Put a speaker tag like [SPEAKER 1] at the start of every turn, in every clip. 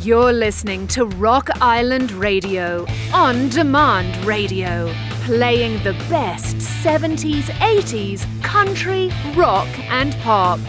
[SPEAKER 1] You're listening to Rock Island Radio, on demand radio, playing the best 70s, 80s, country, rock, and pop.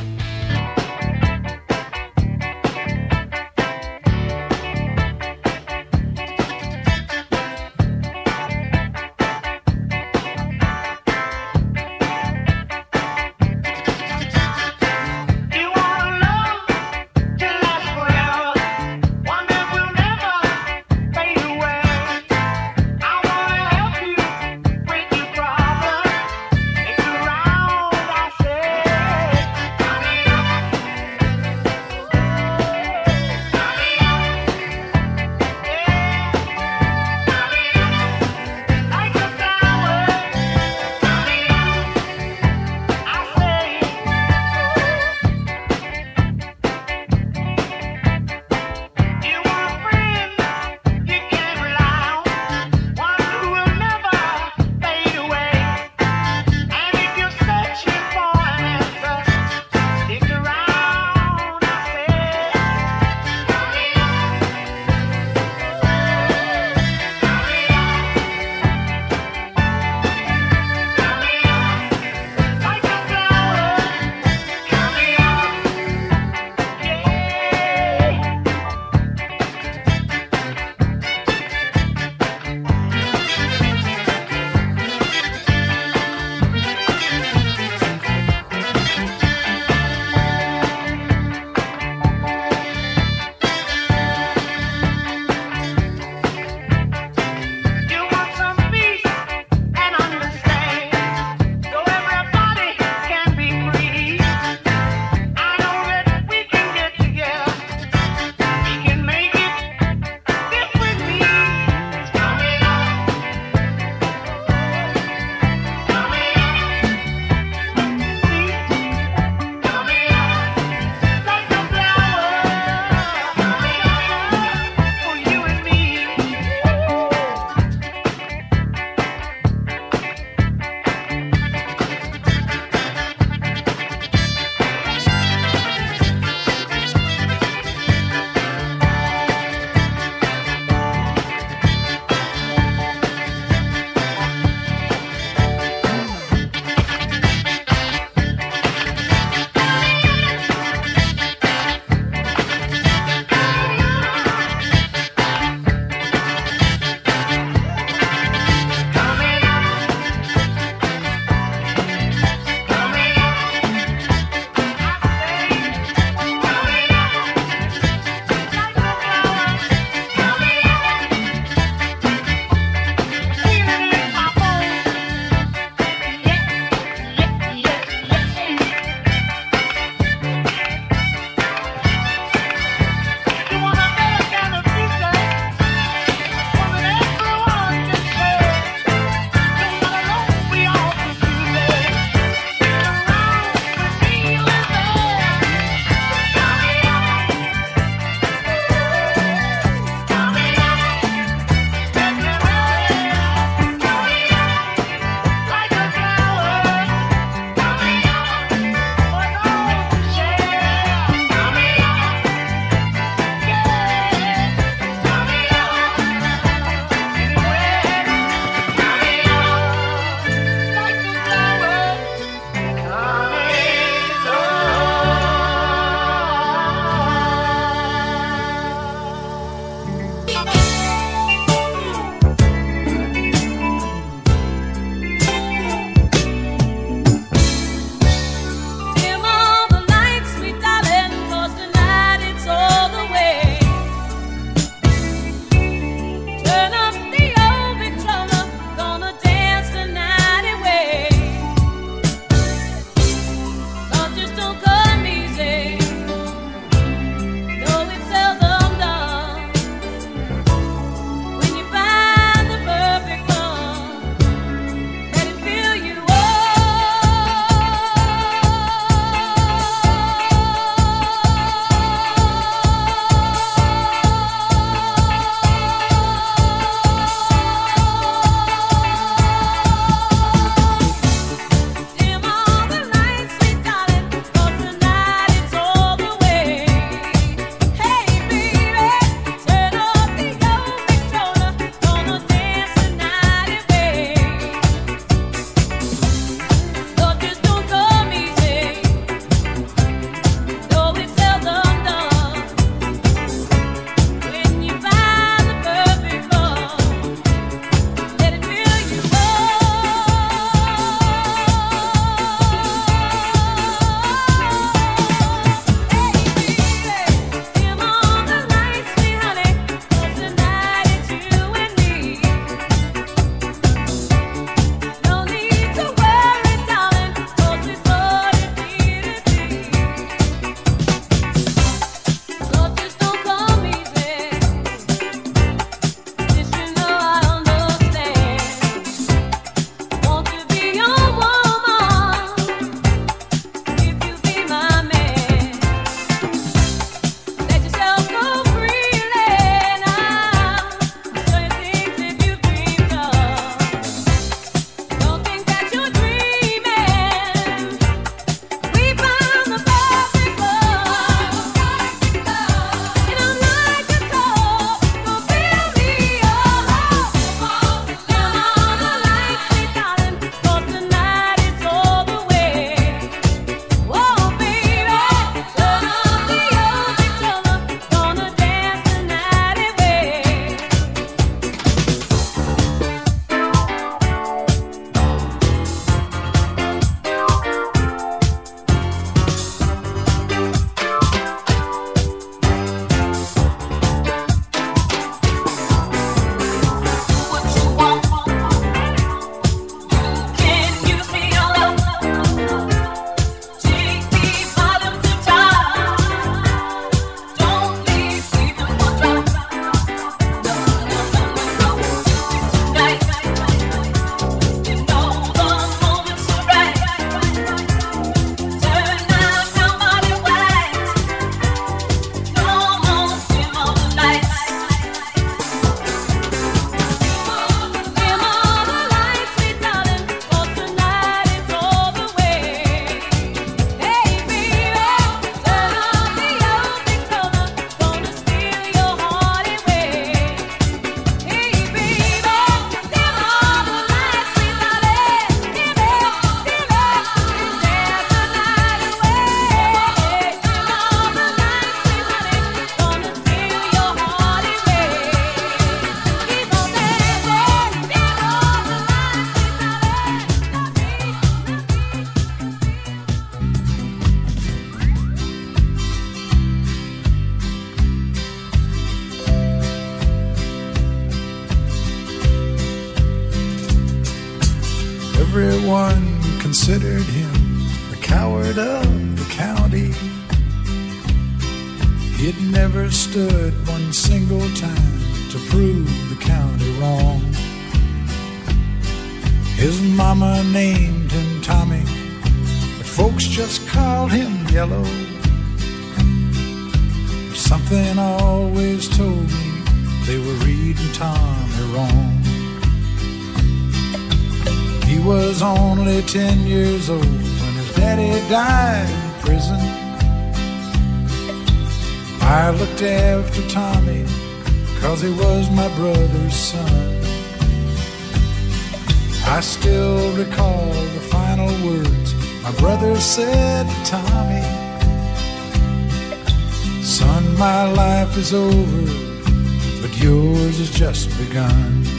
[SPEAKER 2] Is over, but yours has just begun.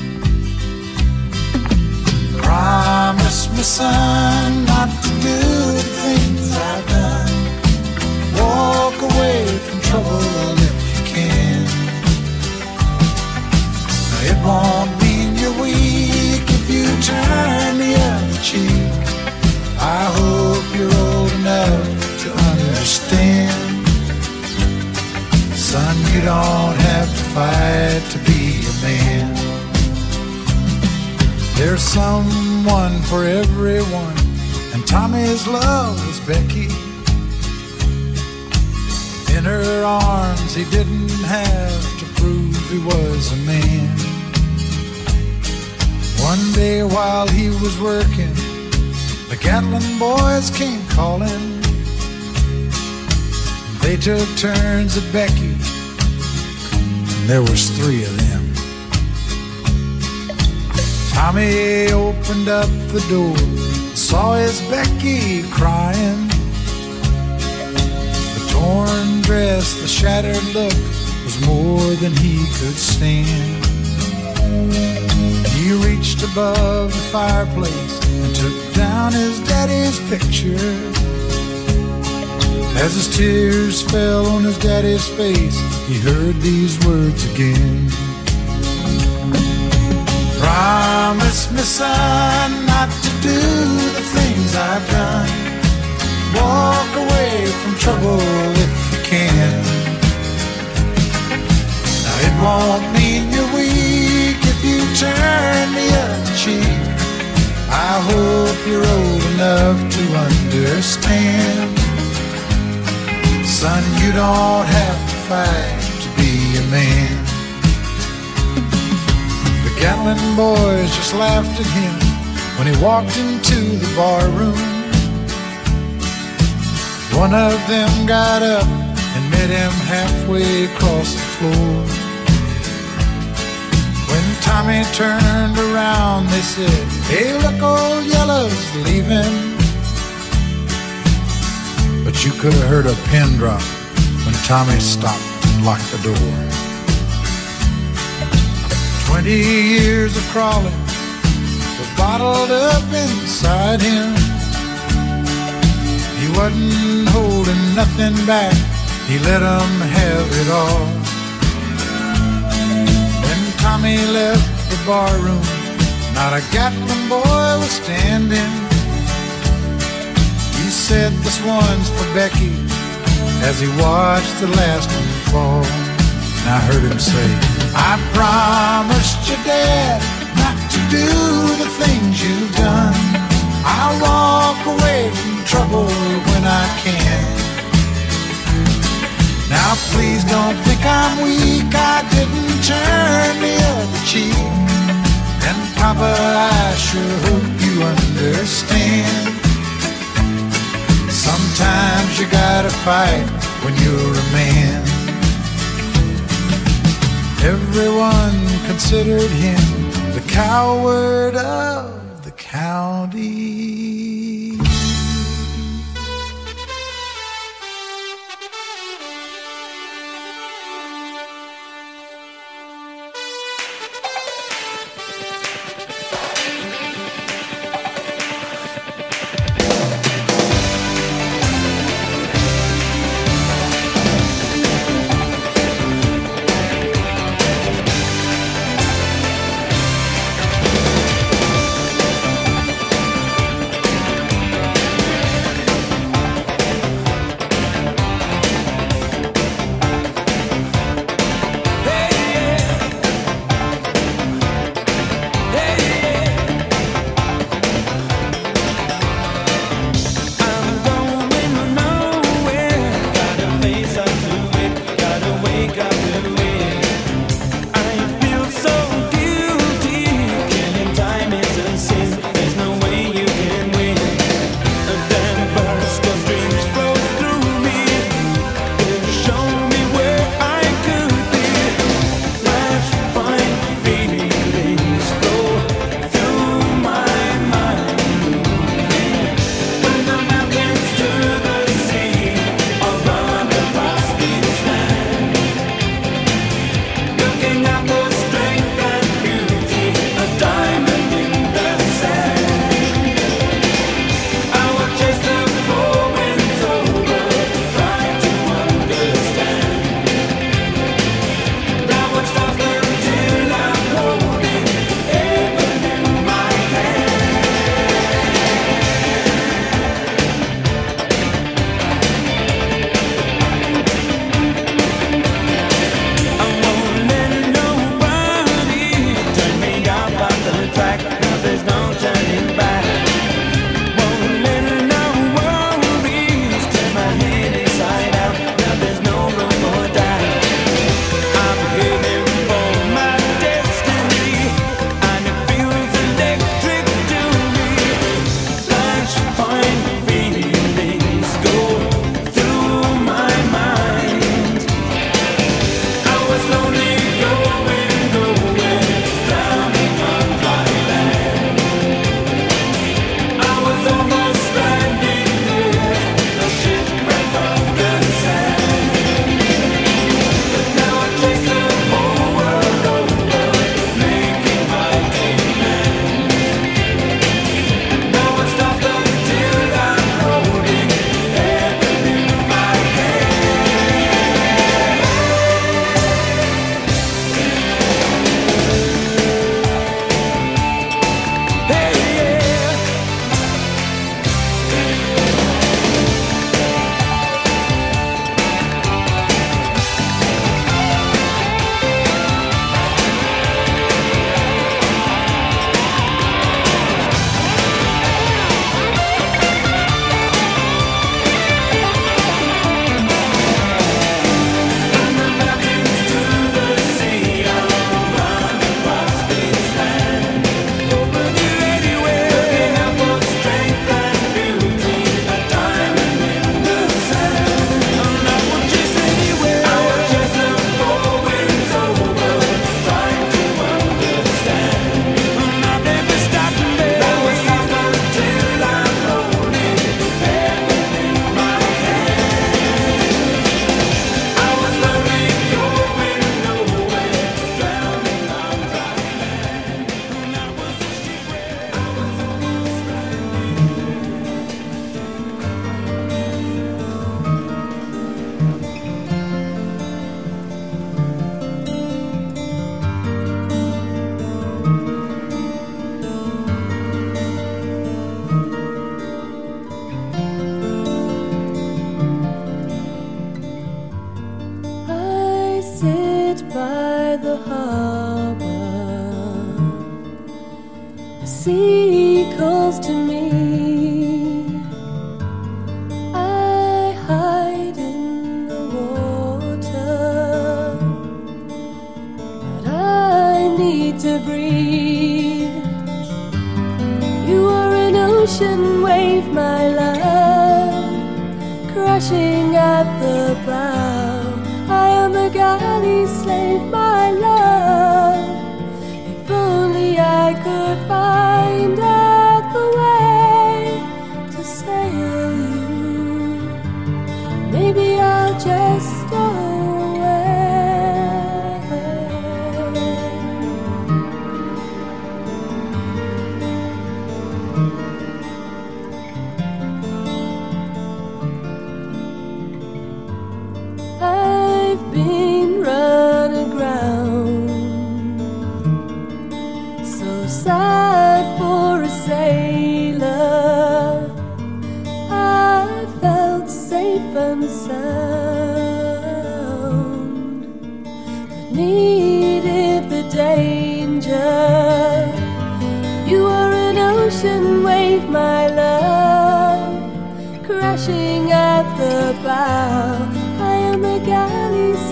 [SPEAKER 2] Don't have to fight to be a man. There's someone for everyone, and Tommy's love was Becky. In her arms, he didn't have to prove he was a man. One day while he was working, the Gatlin boys came calling. They took turns at Becky, there was three of them. Tommy opened up the door, saw his Becky crying. The torn dress, the shattered look was more than he could stand. He reached above the fireplace and took down his daddy's picture. As his tears fell on his daddy's face, he heard these words again. Promise me, son, not to do the things I've done. Walk away from trouble if you can. Now, it won't mean you're weak if you turn the other cheek. I hope you're old enough to understand. Son, you don't have to fight to be a man. The Gatlin boys just laughed at him when he walked into the bar room. One of them got up and met him halfway across the floor. When Tommy turned around, they said, Hey, look, old Yellow's leaving. But you could have heard a pin drop when Tommy stopped and locked the door. Twenty years of crawling was bottled up inside him. He wasn't holding nothing back, he let 'em have it all. When Tommy left the barroom, not a Gatlin boy was standing. Said, This one's for Becky, as he watched the last one fall. And I heard him say, I promised your dad not to do the things you've done. I'll walk away from trouble when I can. Now please don't think I'm weak, I didn't turn the other cheek. And Papa, I sure hope you understand. Sometimes you gotta fight when you're a man. Everyone considered him the coward of the county.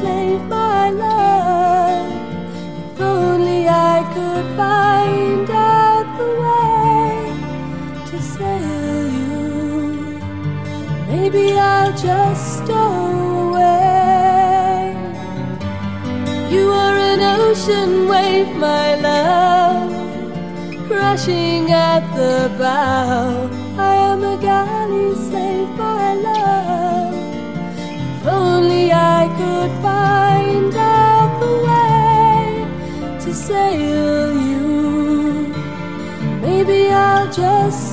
[SPEAKER 2] save my love.
[SPEAKER 3] If only I could find out the way to sail you.
[SPEAKER 4] Maybe I'll just stow away. You
[SPEAKER 1] are an
[SPEAKER 3] ocean wave, my love, crashing at the bow. I am a guy. sail you. Maybe I'll just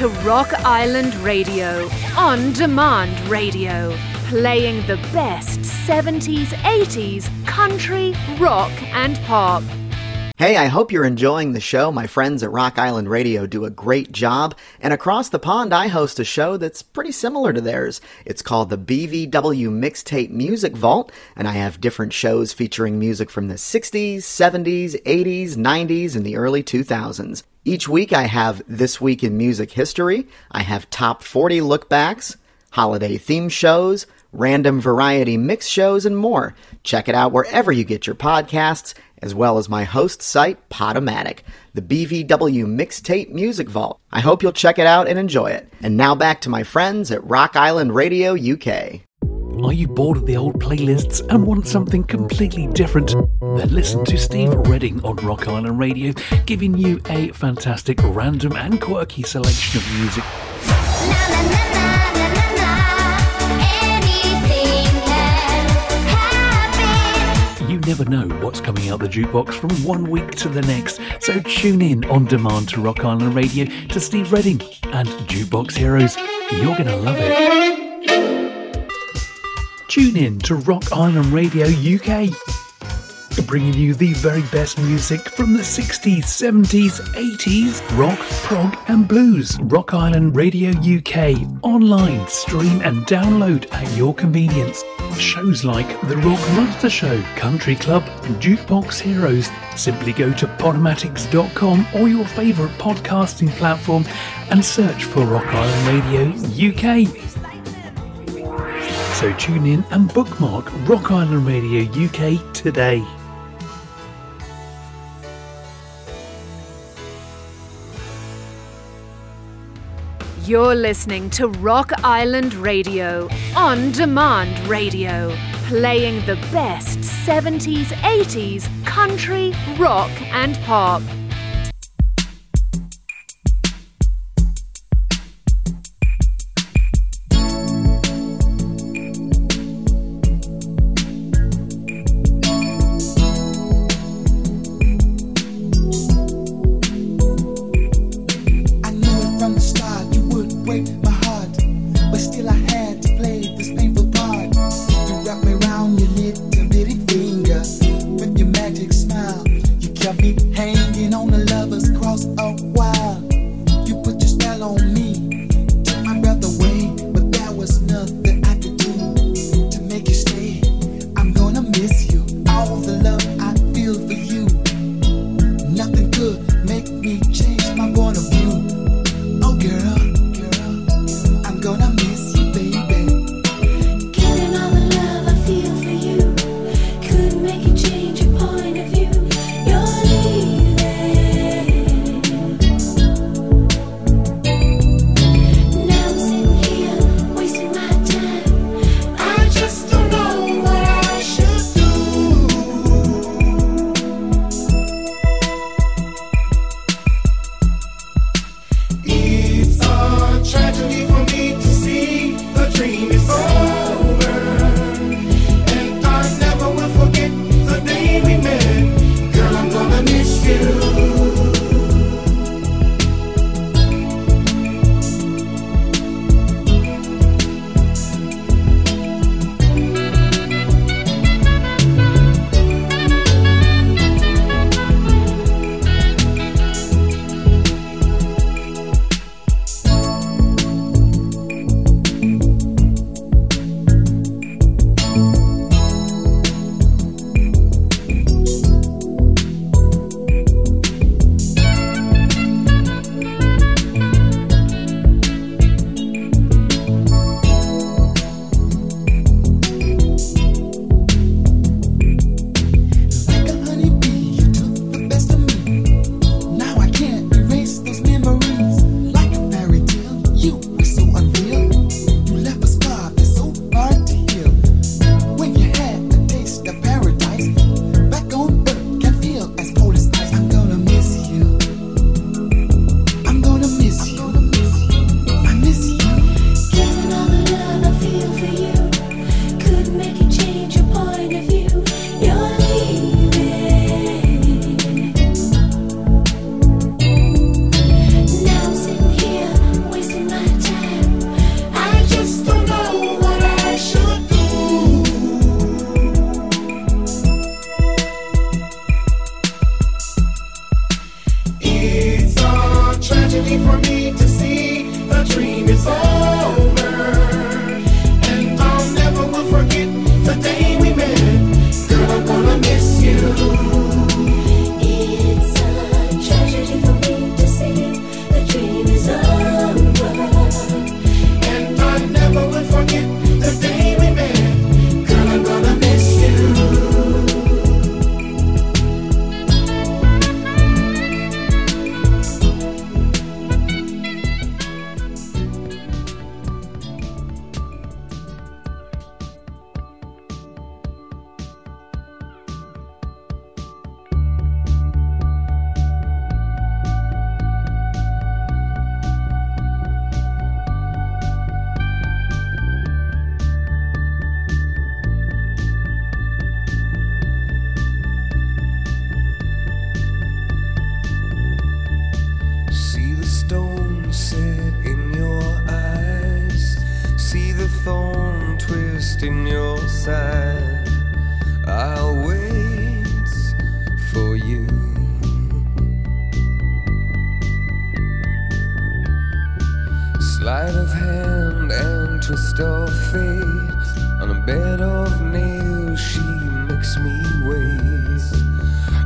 [SPEAKER 1] to Rock Island Radio, on demand radio, playing the best 70s, 80s, country, rock, and pop.
[SPEAKER 5] Hey, I hope you're enjoying the show. My friends at Rock Island Radio do a great job. And across the pond, I host a show that's pretty similar to theirs. It's called the BVW Mixtape Music Vault, and I have different shows featuring music from the 60s, 70s, 80s, 90s, and the early 2000s. Each week I have This Week in Music History, I have Top 40 Lookbacks, holiday theme shows, random variety mix shows, and more. Check it out wherever you get your podcasts, as well as my host site, Podomatic, the BVW Mixtape Music Vault. I hope you'll check it out and enjoy it. And now back to my friends at Rock Island Radio UK.
[SPEAKER 6] Are you bored of the old playlists and want something completely different? Then listen to Steve Redding on Rock Island Radio, giving you a fantastic random and quirky selection of music. You never know what's coming out the jukebox from one week to the next, so tune in on demand to Rock Island Radio to Steve Redding and Jukebox Heroes. You're going to love it. Tune in to Rock Island Radio UK, bringing you the very best music from the 60s, 70s, 80s, rock, prog, and blues. Rock Island Radio UK, online, stream, and download at your convenience. Shows like The Rock Monster Show, Country Club, and Jukebox Heroes. Simply go to podomatics.com or your favourite podcasting platform and search for Rock Island Radio UK. So tune in and bookmark Rock Island Radio UK today.
[SPEAKER 1] You're listening to Rock Island Radio, on demand radio, playing the best 70s, 80s, country, rock, and pop.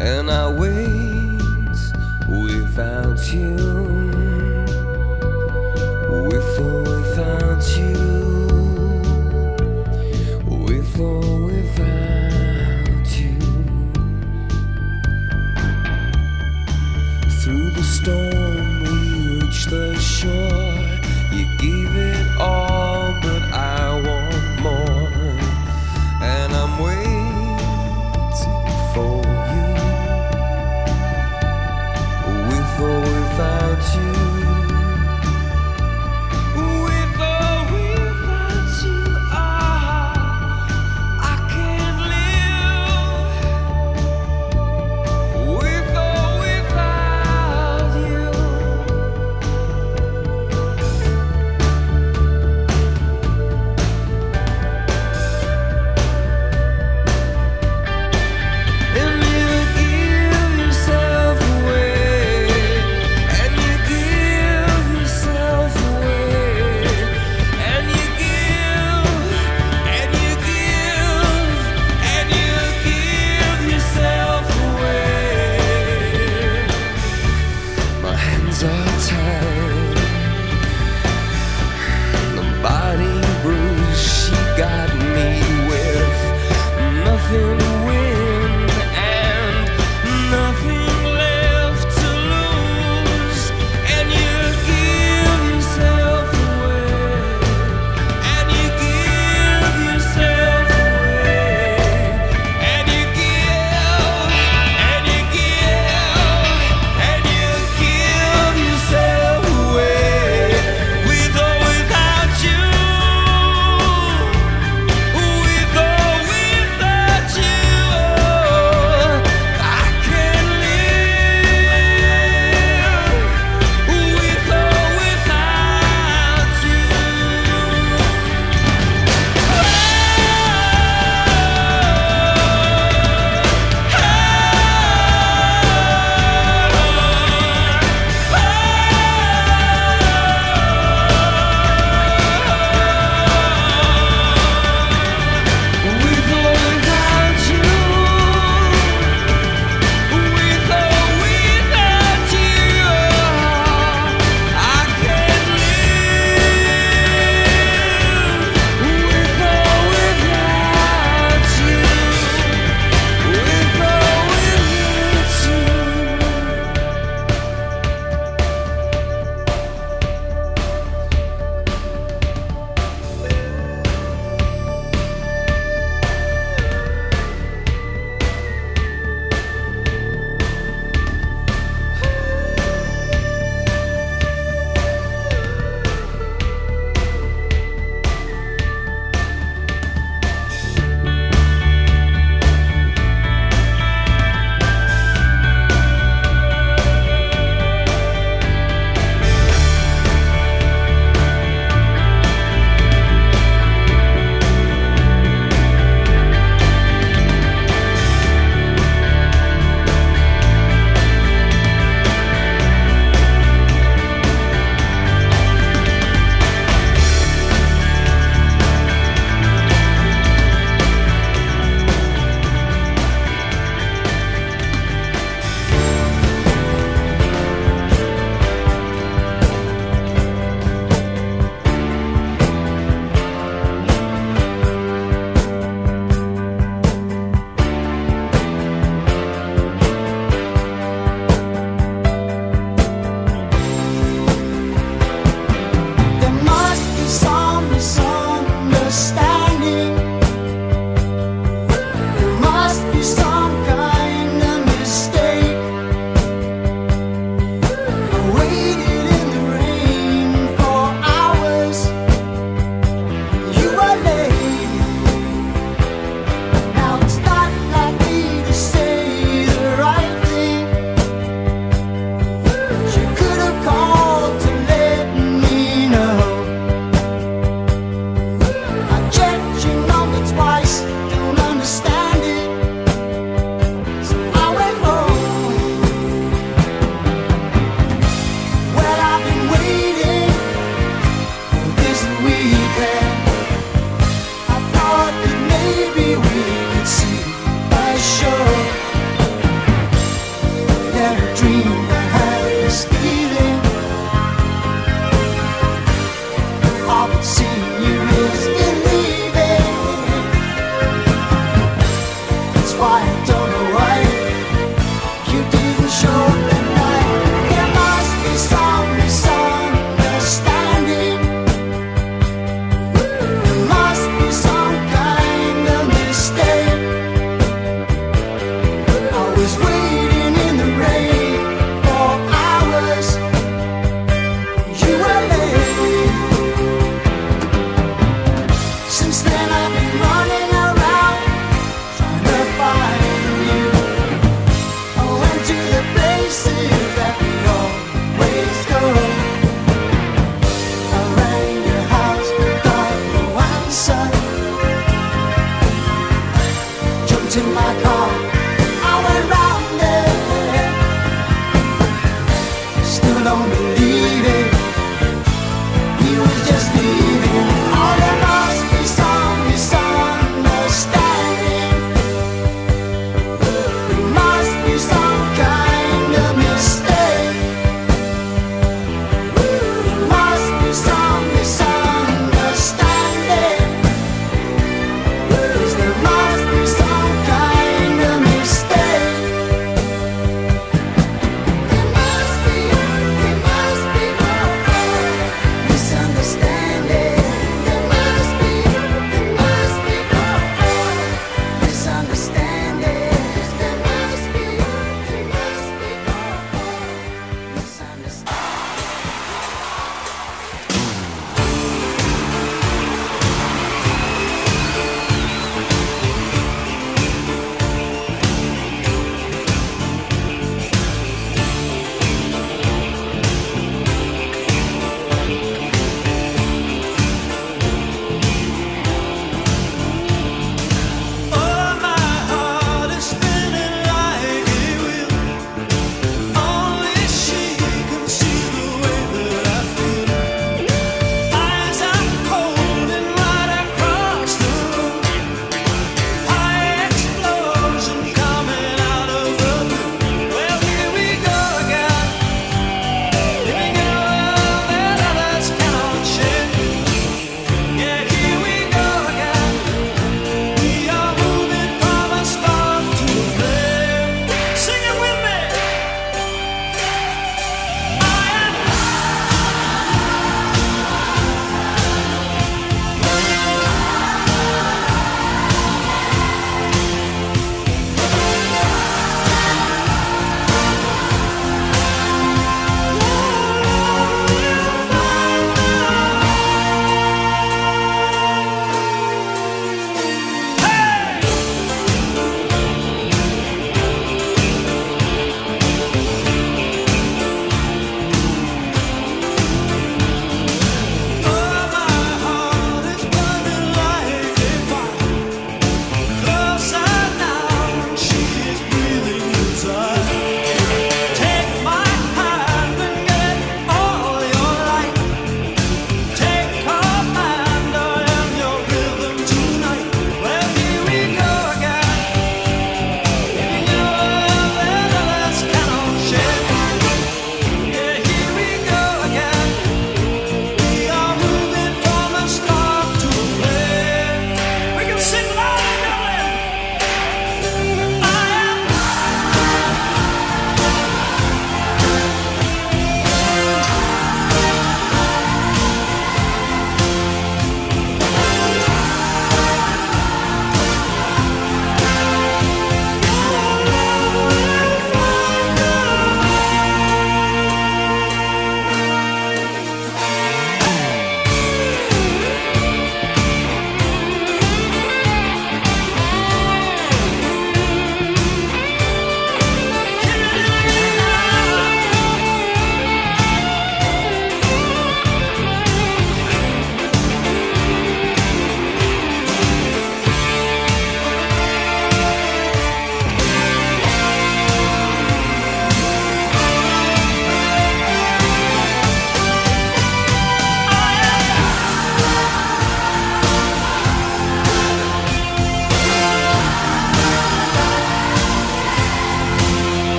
[SPEAKER 7] And I
[SPEAKER 8] wait without you. With or without you.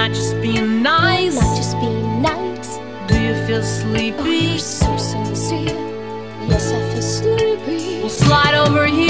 [SPEAKER 9] not just being nice.
[SPEAKER 4] Not just being nice.
[SPEAKER 9] Do you feel sleepy?
[SPEAKER 4] Oh, so sincere. Yes, I feel sleepy.
[SPEAKER 9] Well, slide over here.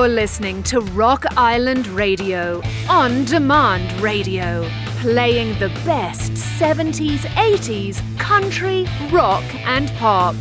[SPEAKER 1] You're listening to Rock Island Radio, on demand radio, playing the best 70s, 80s, country, rock, and pop.